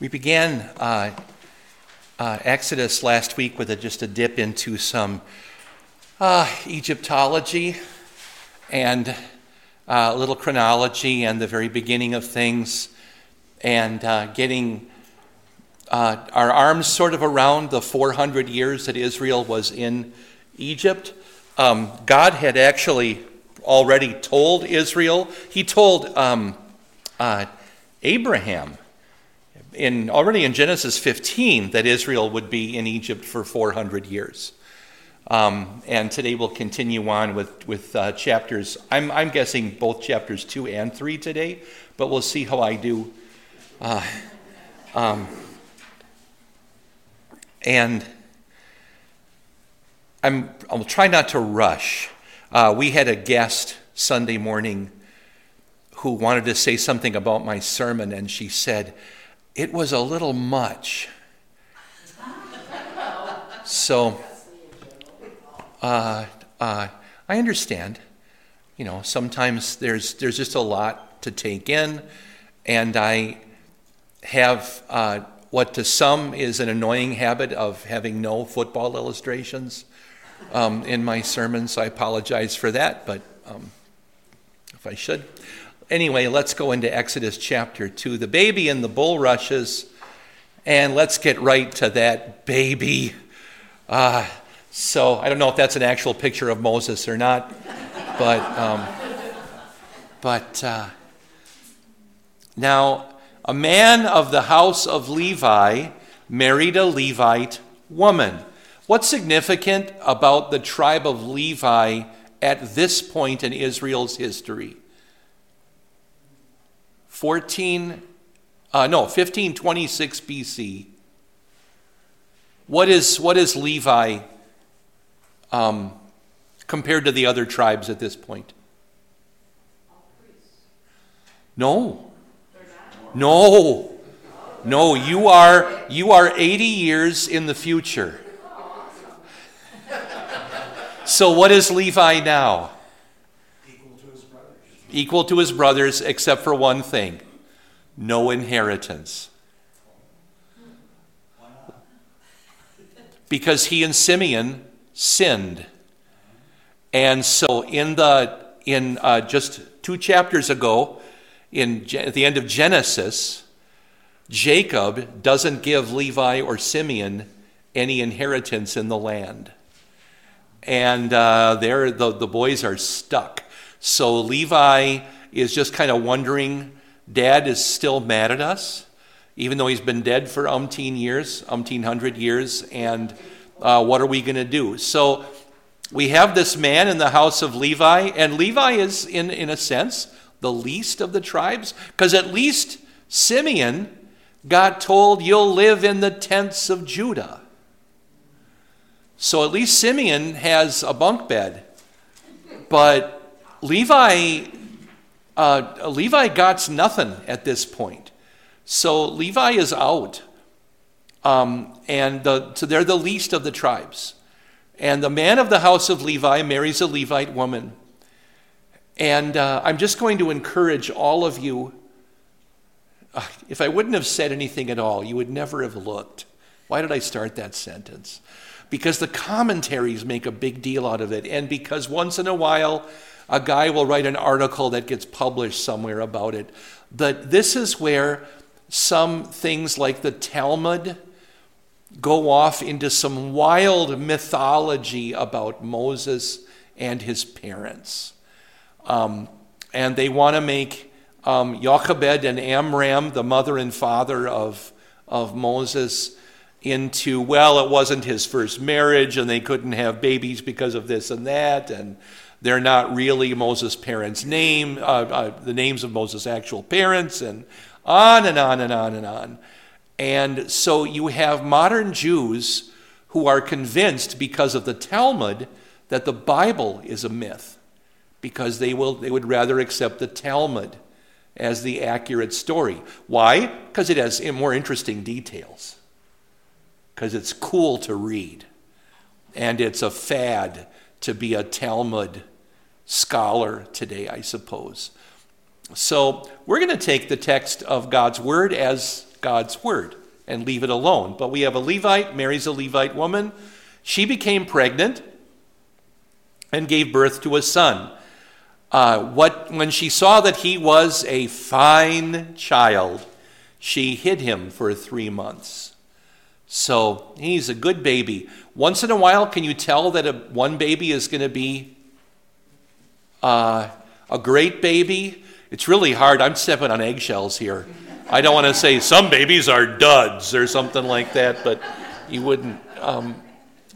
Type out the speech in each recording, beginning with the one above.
We began uh, uh, Exodus last week with a, just a dip into some uh, Egyptology and uh, a little chronology and the very beginning of things, and uh, getting uh, our arms sort of around the 400 years that Israel was in Egypt. Um, God had actually already told Israel, He told um, Abraham in, already in Genesis 15 that Israel would be in Egypt for 400 years. Um, and today we'll continue on with, with uh, chapters, I'm, I'm guessing both chapters 2 and 3 today, but we'll see how I do. Uh, um, and I'm, I'll try not to rush. Uh, we had a guest Sunday morning who wanted to say something about my sermon, and she said, it was a little much. So, uh, uh, I understand. You know, sometimes there's there's just a lot to take in, and I have uh, what to some is an annoying habit of having no football illustrations um, in my sermons. I apologize for that, but um, if I should. Anyway, let's go into Exodus chapter 2. The baby in the bulrushes, and let's get right to that baby. Uh, so I don't know if that's an actual picture of Moses or not, but um, but uh, now a man of the house of Levi married a Levite woman. What's significant about the tribe of Levi at this point in Israel's history? 14, uh, no, 1526 BC. What is, what is Levi um, compared to the other tribes at this point? No. No. No, you are you are 80 years in the future. So what is Levi now? Equal to his brothers, except for one thing no inheritance. Because he and Simeon sinned. And so, in the in uh, just two chapters ago, in at the end of Genesis, Jacob doesn't give Levi or Simeon any inheritance in the land, and uh, there the, the boys are stuck. So Levi is just kind of wondering Dad is still mad at us, even though he's been dead for umpteen years, umpteen hundred years, and uh, what are we going to do? So we have this man in the house of Levi, and Levi is, in, in a sense, the least of the tribes, because at least Simeon got told, You'll live in the tents of Judah. So at least Simeon has a bunk bed. But Levi, uh, Levi got nothing at this point. So Levi is out. Um, and the, so they're the least of the tribes. And the man of the house of Levi marries a Levite woman. And uh, I'm just going to encourage all of you. Uh, if I wouldn't have said anything at all, you would never have looked. Why did I start that sentence? Because the commentaries make a big deal out of it, and because once in a while a guy will write an article that gets published somewhere about it. But this is where some things like the Talmud go off into some wild mythology about Moses and his parents. Um, and they want to make um, Jochebed and Amram, the mother and father of, of Moses, into, well, it wasn't his first marriage and they couldn't have babies because of this and that. And they're not really Moses' parents' name, uh, uh, the names of Moses' actual parents, and on and on and on and on. And so you have modern Jews who are convinced because of the Talmud that the Bible is a myth, because they, will, they would rather accept the Talmud as the accurate story. Why? Because it has more interesting details, because it's cool to read, and it's a fad to be a Talmud scholar today, I suppose. So we're going to take the text of God's Word as God's word and leave it alone. But we have a Levite, marries a Levite woman. She became pregnant and gave birth to a son. Uh, what, when she saw that he was a fine child, she hid him for three months. So he's a good baby. Once in a while, can you tell that a, one baby is going to be uh, a great baby? It's really hard. I'm stepping on eggshells here. I don't want to say some babies are duds or something like that, but you wouldn't.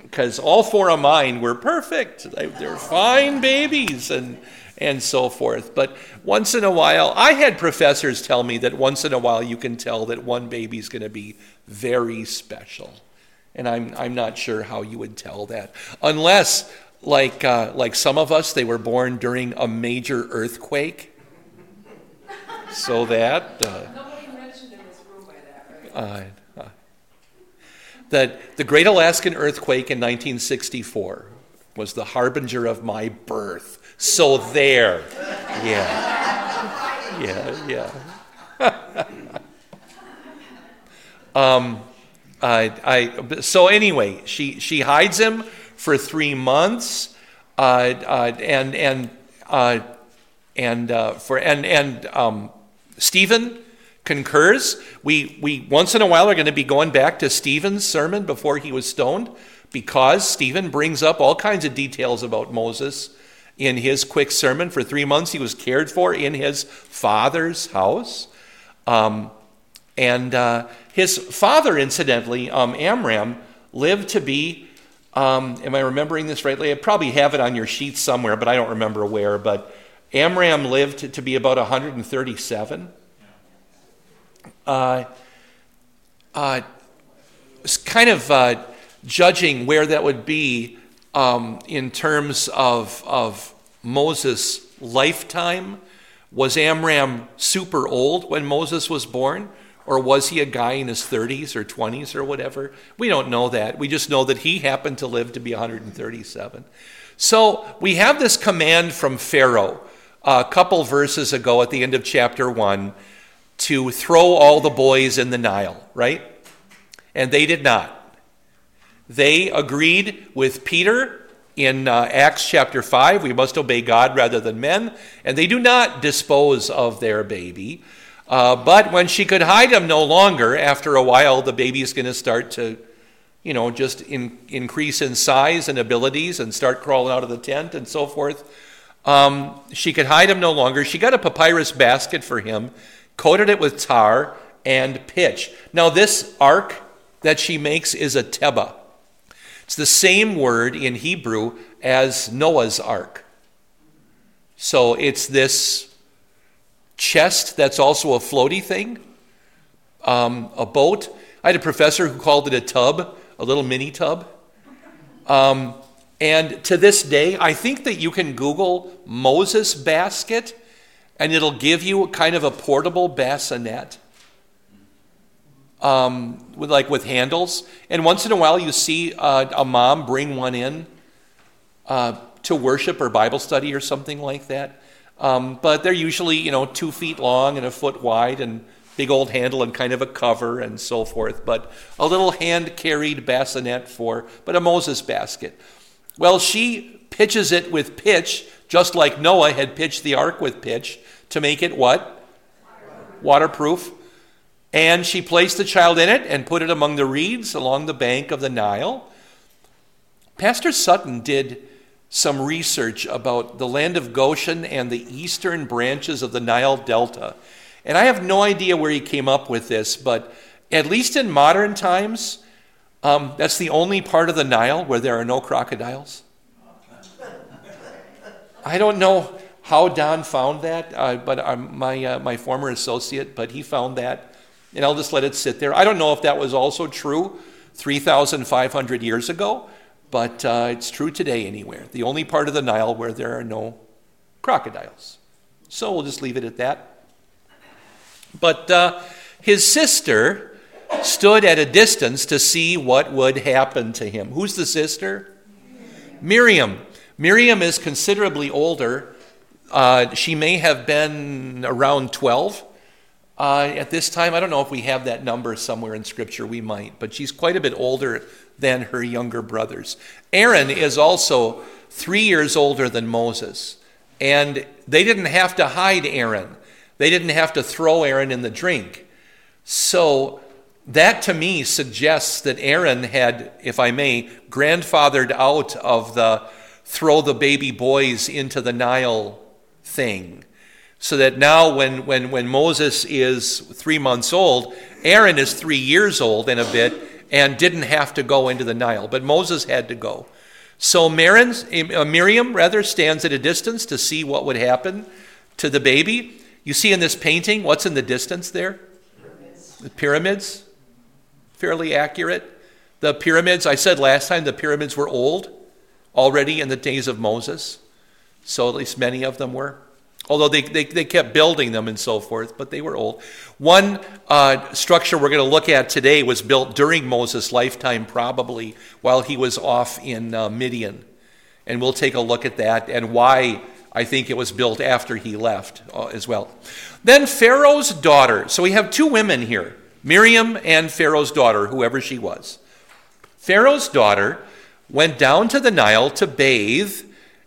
Because um, all four of mine were perfect. They, they're fine babies and, and so forth. But once in a while, I had professors tell me that once in a while you can tell that one baby's going to be very special. And I'm, I'm not sure how you would tell that. Unless, like, uh, like some of us, they were born during a major earthquake so that. Uh, Nobody mentioned in this room by that, right? uh, uh, that the Great Alaskan Earthquake in 1964 was the harbinger of my birth. So there. Yeah. Yeah, yeah. um, I, I, so anyway, she, she hides him for three months, uh, uh, and and uh, and uh, for and and um, Stephen concurs. We, we once in a while are going to be going back to Stephen's sermon before he was stoned because Stephen brings up all kinds of details about Moses in his quick sermon. For three months, he was cared for in his father's house. Um, and uh, his father, incidentally, um, Amram, lived to be, um, am I remembering this rightly? I probably have it on your sheet somewhere, but I don't remember where. But Amram lived to be about 137. Uh, uh, kind of uh, judging where that would be um, in terms of, of Moses' lifetime. Was Amram super old when Moses was born? Or was he a guy in his 30s or 20s or whatever? We don't know that. We just know that he happened to live to be 137. So we have this command from Pharaoh a couple verses ago at the end of chapter 1 to throw all the boys in the Nile, right? And they did not. They agreed with Peter in uh, Acts chapter 5 we must obey God rather than men, and they do not dispose of their baby. Uh, but when she could hide him no longer, after a while, the baby is going to start to, you know, just in, increase in size and abilities and start crawling out of the tent and so forth. Um, she could hide him no longer. She got a papyrus basket for him, coated it with tar and pitch. Now, this ark that she makes is a teba. It's the same word in Hebrew as Noah's ark. So it's this chest that's also a floaty thing, um, a boat. I had a professor who called it a tub, a little mini tub. Um, and to this day, I think that you can Google Moses basket and it'll give you kind of a portable bassinet. Um, with like with handles, and once in a while you see uh, a mom bring one in uh, to worship or Bible study or something like that. Um, but they're usually you know two feet long and a foot wide and big old handle and kind of a cover and so forth. But a little hand carried bassinet for, but a Moses basket. Well, she pitches it with pitch, just like Noah had pitched the ark with pitch, to make it what? Waterproof. And she placed the child in it and put it among the reeds along the bank of the Nile. Pastor Sutton did some research about the land of Goshen and the eastern branches of the Nile Delta. And I have no idea where he came up with this, but at least in modern times, um, that's the only part of the Nile where there are no crocodiles. I don't know how Don found that, uh, but um, my, uh, my former associate, but he found that, and I'll just let it sit there. I don't know if that was also true 3,500 years ago, but uh, it's true today anywhere. The only part of the Nile where there are no crocodiles. So we'll just leave it at that. But uh, his sister, stood at a distance to see what would happen to him. Who's the sister? Miriam. Miriam is considerably older. Uh, she may have been around 12 Uh, at this time, I don't know if we have that number somewhere in Scripture. We might, but she's quite a bit older than her younger brothers. Aaron is also three years older than Moses, and they didn't have to hide Aaron. They didn't have to throw Aaron in the drink. So that to me suggests that Aaron had, if I may, grandfathered out of the throw the baby boys into the Nile thing. So that now, when, when, when Moses is three months old, Aaron is three years old and a bit and didn't have to go into the Nile, but Moses had to go. So uh, Miriam rather stands at a distance to see what would happen to the baby. You see in this painting, what's in the distance there? Pyramids. The pyramids fairly accurate. The pyramids, I said last time, the pyramids were old already in the days of Moses. So at least many of them were. Although they, they, they kept building them and so forth, but they were old. One uh, structure we're going to look at today was built during Moses' lifetime, probably while he was off in uh, Midian. And we'll take a look at that and why I think it was built after he left uh, as well. Then Pharaoh's daughter. So we have two women here Miriam and Pharaoh's daughter, whoever she was. Pharaoh's daughter went down to the Nile to bathe,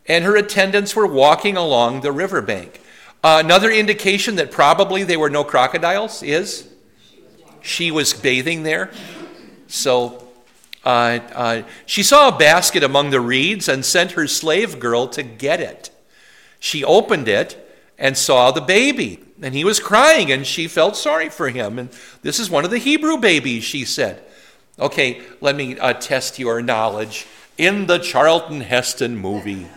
and her attendants were walking along the riverbank. Uh, another indication that probably there were no crocodiles is she was bathing there. So uh, uh, she saw a basket among the reeds and sent her slave girl to get it. She opened it and saw the baby. And he was crying, and she felt sorry for him. And this is one of the Hebrew babies, she said. Okay, let me uh, test your knowledge. In the Charlton Heston movie,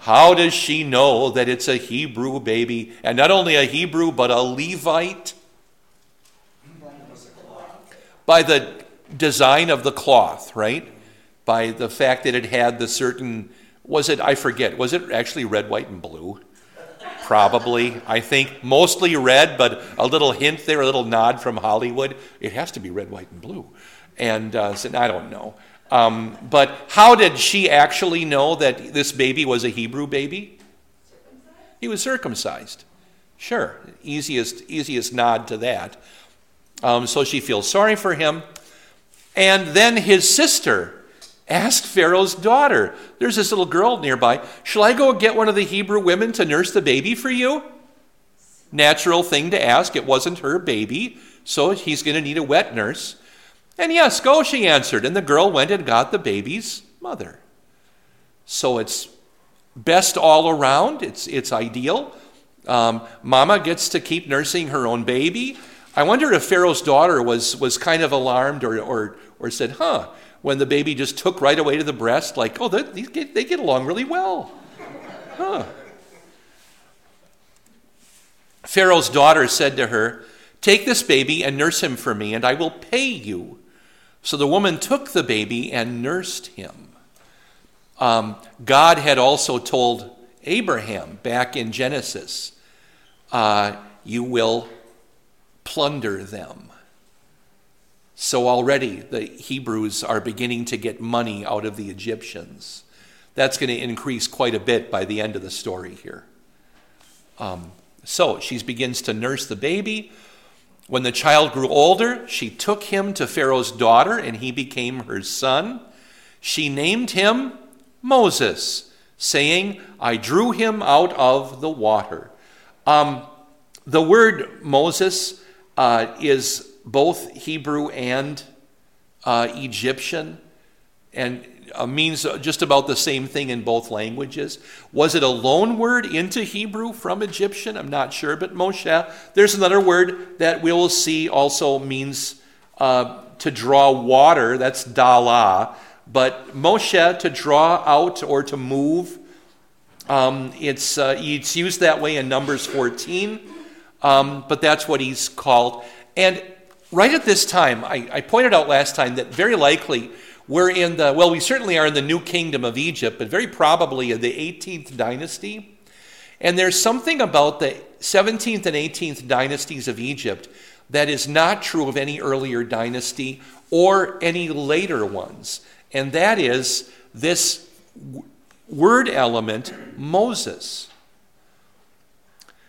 how does she know that it's a Hebrew baby? And not only a Hebrew, but a Levite? By the design of the cloth, right? By the fact that it had the certain, was it, I forget, was it actually red, white, and blue? Probably, I think, mostly red, but a little hint there, a little nod from Hollywood. It has to be red, white, and blue. And uh, so, I don't know. Um, but how did she actually know that this baby was a Hebrew baby? He was circumcised. Sure, easiest, easiest nod to that. Um, so she feels sorry for him. And then his sister Ask Pharaoh's daughter. There's this little girl nearby. Shall I go get one of the Hebrew women to nurse the baby for you? Natural thing to ask. It wasn't her baby, so he's going to need a wet nurse. And yes, go, she answered. And the girl went and got the baby's mother. So it's best all around, it's, it's ideal. Um, mama gets to keep nursing her own baby. I wonder if Pharaoh's daughter was, was kind of alarmed or, or, or said, huh, when the baby just took right away to the breast, like, oh, they get, they get along really well. Huh. Pharaoh's daughter said to her, Take this baby and nurse him for me, and I will pay you. So the woman took the baby and nursed him. Um, God had also told Abraham back in Genesis, uh, You will plunder them. So already the Hebrews are beginning to get money out of the Egyptians. That's going to increase quite a bit by the end of the story here. Um, so she begins to nurse the baby. When the child grew older, she took him to Pharaoh's daughter, and he became her son. She named him Moses, saying, I drew him out of the water. Um, the word Moses uh, is both Hebrew and uh, Egyptian and uh, means just about the same thing in both languages. Was it a loan word into Hebrew from Egyptian? I'm not sure, but Moshe, there's another word that we will see also means uh, to draw water. That's dala. But Moshe, to draw out or to move, um, it's, uh, it's used that way in Numbers 14, um, but that's what he's called. And right at this time, I, I, pointed out last time that very likely we're in the, well, we certainly are in the new kingdom of Egypt, but very probably in the 18th dynasty. And there's something about the 17th and 18th dynasties of Egypt that is not true of any earlier dynasty or any later ones. And that is this word element, Moses.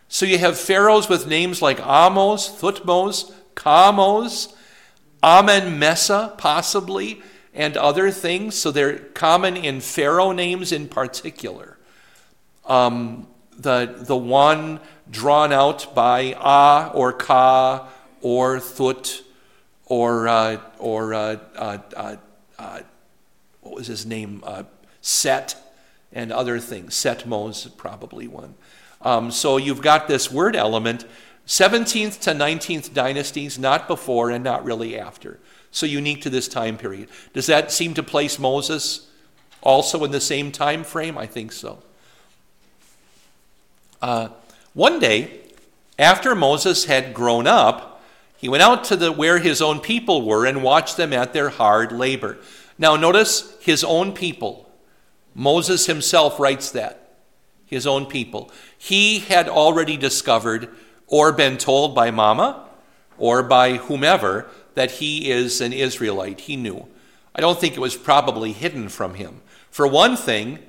So you have pharaohs with names like Ahmose, Thutmose, Kamose, Amenmesse, possibly, and other things. So they're common in pharaoh names in particular. Um, the, the one drawn out by Ah or Ka or Thut or, uh, or uh, uh, uh, uh what was his name? Uh, Set and other things. Setmos, probably one. Um, so you've got this word element, 17th to 19th dynasties, not before and not really after. So unique to this time period. Does that seem to place Moses also in the same time frame? I think so. Uh, one day, after Moses had grown up, he went out to the, where his own people were and watched them at their hard labor. Now, notice his own people. Moses himself writes that. His own people. He had already discovered or been told by Mama or by whomever that he is an Israelite. He knew. I don't think it was probably hidden from him. For one thing,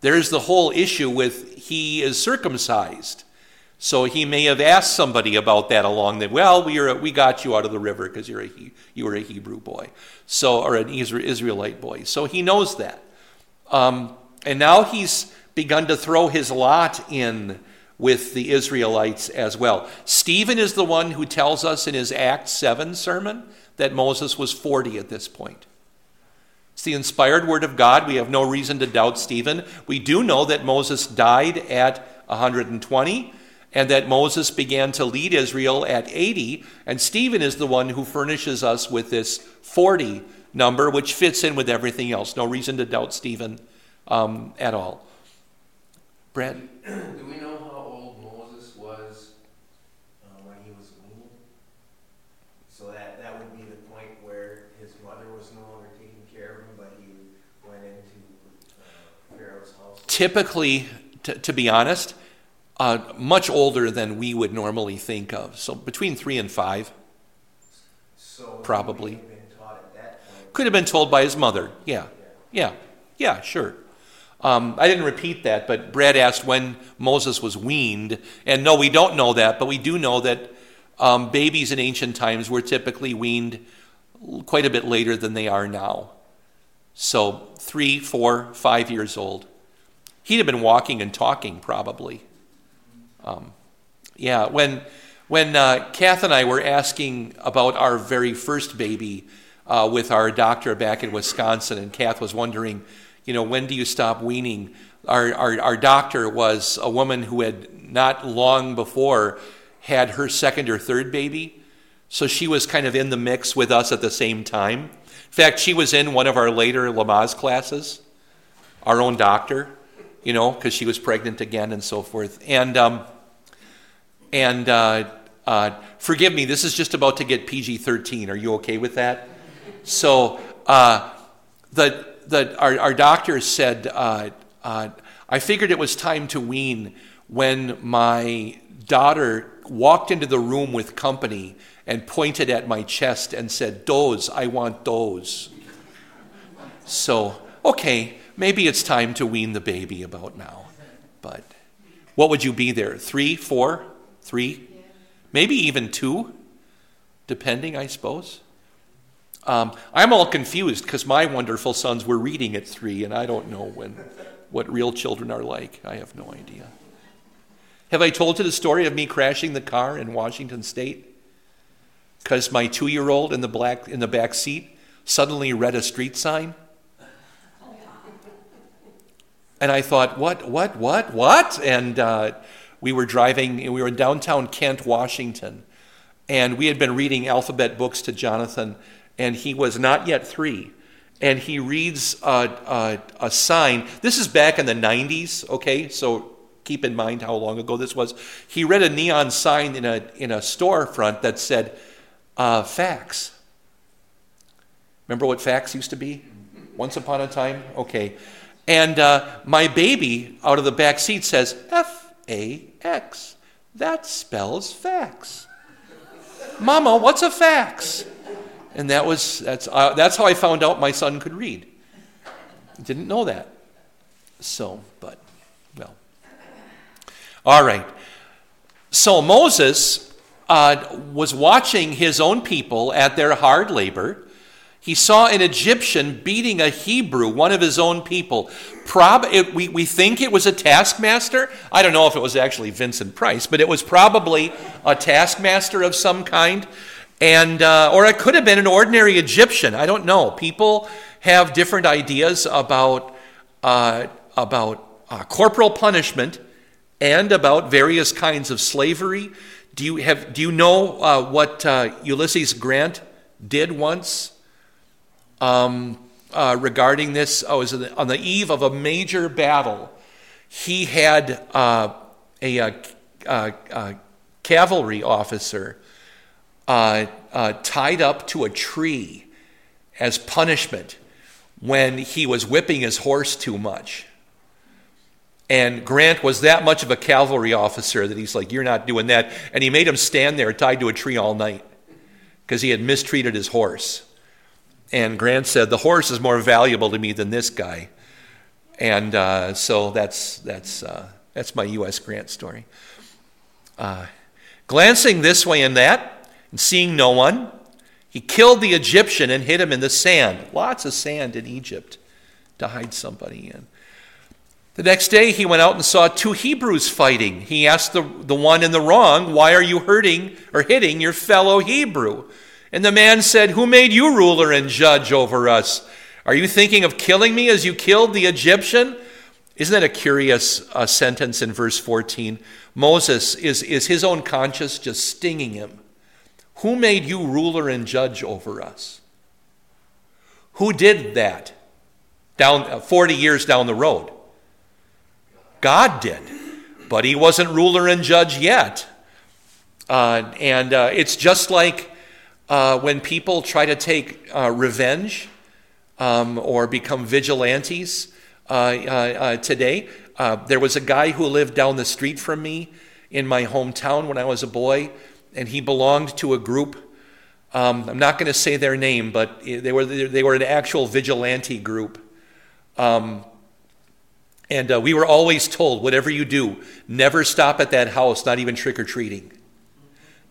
there's the whole issue with he is circumcised. So he may have asked somebody about that along the well, we, are, we got you out of the river because you're a, you were a Hebrew boy, so or an Israelite boy. So he knows that, um, and now he's begun to throw his lot in with the Israelites as well. Stephen is the one who tells us in his Acts seven sermon that Moses was forty at this point. It's the inspired word of God. We have no reason to doubt Stephen. We do know that Moses died at 120 and that Moses began to lead Israel at 80. And Stephen is the one who furnishes us with this 40 number, which fits in with everything else. No reason to doubt Stephen um, at all. Brad? Do we know how old Moses was uh, when he was weaned? So that, that would be the point where his mother was no longer taking care of him, but he went into uh, Pharaoh's house? Typically, t- to be honest, uh, much older than we would normally think of. So between three and five, so probably. Have Could have been told by his mother. Yeah, yeah, yeah, sure. Um, I didn't repeat that, but Brad asked when Moses was weaned. And no, we don't know that, but we do know that um, babies in ancient times were typically weaned quite a bit later than they are now. So three, four, five years old. He'd have been walking and talking probably. Um, yeah, when when uh, Kath and I were asking about our very first baby uh, with our doctor back in Wisconsin, and Kath was wondering, you know, when do you stop weaning? Our, our, our doctor was a woman who had not long before had her second or third baby. So she was kind of in the mix with us at the same time. In fact, she was in one of our later Lamaze classes, our own doctor, you know, because she was pregnant again and so forth. And um, and uh, uh, forgive me, this is just about to get PG 13. Are you okay with that? So, uh, the, the, our, our doctor said, uh, uh, I figured it was time to wean when my daughter walked into the room with company and pointed at my chest and said, Doze, I want doze. So, okay, maybe it's time to wean the baby about now. But what would you be there? Three, four, three. Maybe even two, depending, I suppose. Um, I'm all confused because my wonderful sons were reading at three, and I don't know when, what real children are like. I have no idea. Have I told you the story of me crashing the car in Washington State? Because my two-year-old in the black in the back seat suddenly read a street sign, and I thought, "What? What? What? What?" And uh, we were driving, we were in downtown Kent, Washington, and we had been reading alphabet books to Jonathan, and he was not yet three. And he reads a, a, a sign. This is back in the 90s, okay? So keep in mind how long ago this was. He read a neon sign in a, in a storefront that said, uh, fax. Remember what fax used to be? Once upon a time? Okay. And uh, my baby out of the back seat says, F a X. That spells fax. Mama, what's a fax? And that was that's uh, that's how I found out my son could read. Didn't know that. So, but well. All right. So Moses uh, was watching his own people at their hard labor. He saw an Egyptian beating a Hebrew, one of his own people. Prob- it, we, we think it was a taskmaster. I don't know if it was actually Vincent Price, but it was probably a taskmaster of some kind. And, uh, or it could have been an ordinary Egyptian. I don't know. People have different ideas about, uh, about uh, corporal punishment and about various kinds of slavery. Do you, have, do you know uh, what uh, Ulysses Grant did once um, uh, regarding this? Oh, was on the eve of a major battle. He had a, a, a cavalry officer uh, uh, tied up to a tree as punishment when he was whipping his horse too much. And Grant was that much of a cavalry officer that he's like, You're not doing that. And he made him stand there tied to a tree all night because he had mistreated his horse. And Grant said, The horse is more valuable to me than this guy. And uh, so that's, that's, uh, that's my U.S. Grant story. Uh, glancing this way and that, and seeing no one, he killed the Egyptian and hid him in the sand. Lots of sand in Egypt to hide somebody in. The next day, he went out and saw two Hebrews fighting. He asked the, the one in the wrong, Why are you hurting or hitting your fellow Hebrew? And the man said, Who made you ruler and judge over us? Are you thinking of killing me as you killed the Egyptian? Isn't that a curious uh, sentence in verse 14? Moses, is, is his own conscience just stinging him? Who made you ruler and judge over us? Who did that down uh, 40 years down the road? God did, but he wasn't ruler and judge yet. Uh, and uh, it's just like uh, when people try to take uh, revenge um, or become vigilantes uh, today. there was a guy who lived down the street from me in my hometown when I was a boy and he belonged to a group. Um, I'm not going to say their name, but they were, they were an actual vigilante group. Um, and uh, we were always told whatever you do, never stop at that house, not even trick or treating.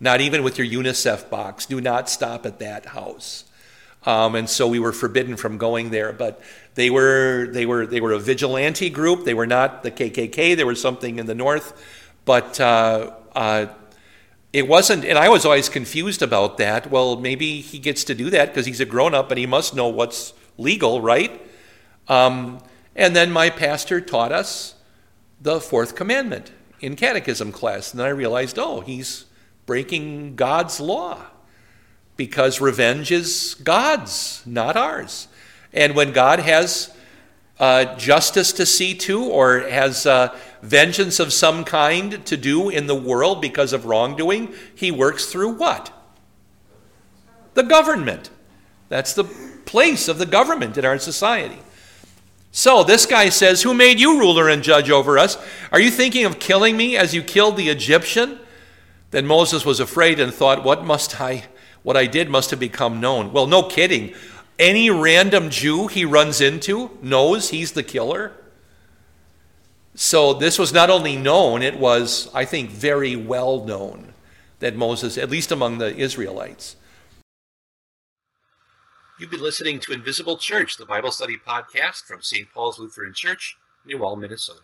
Not even with your UNICEF box. Do not stop at that house. Um, and so we were forbidden from going there. But they were, they, were, they were a vigilante group. They were not the KKK, they were something in the north. But uh, uh, it wasn't, and I was always confused about that. Well, maybe he gets to do that because he's a grown up and he must know what's legal, right? Um, and then my pastor taught us the fourth commandment in catechism class. And I realized, oh, he's breaking God's law because revenge is God's, not ours. And when God has uh, justice to see to or has uh, vengeance of some kind to do in the world because of wrongdoing, he works through what? The government. That's the place of the government in our society. So this guy says, Who made you ruler and judge over us? Are you thinking of killing me as you killed the Egyptian? Then Moses was afraid and thought, What must I, what I did must have become known. Well, no kidding any random Jew he runs into knows he's the killer. So this was not only known, it was, I think, very well known that Moses, at least among the Israelites. You've been listening to Invisible Church, the Bible study podcast from St. Paul's Lutheran Church, New Ulm, Minnesota.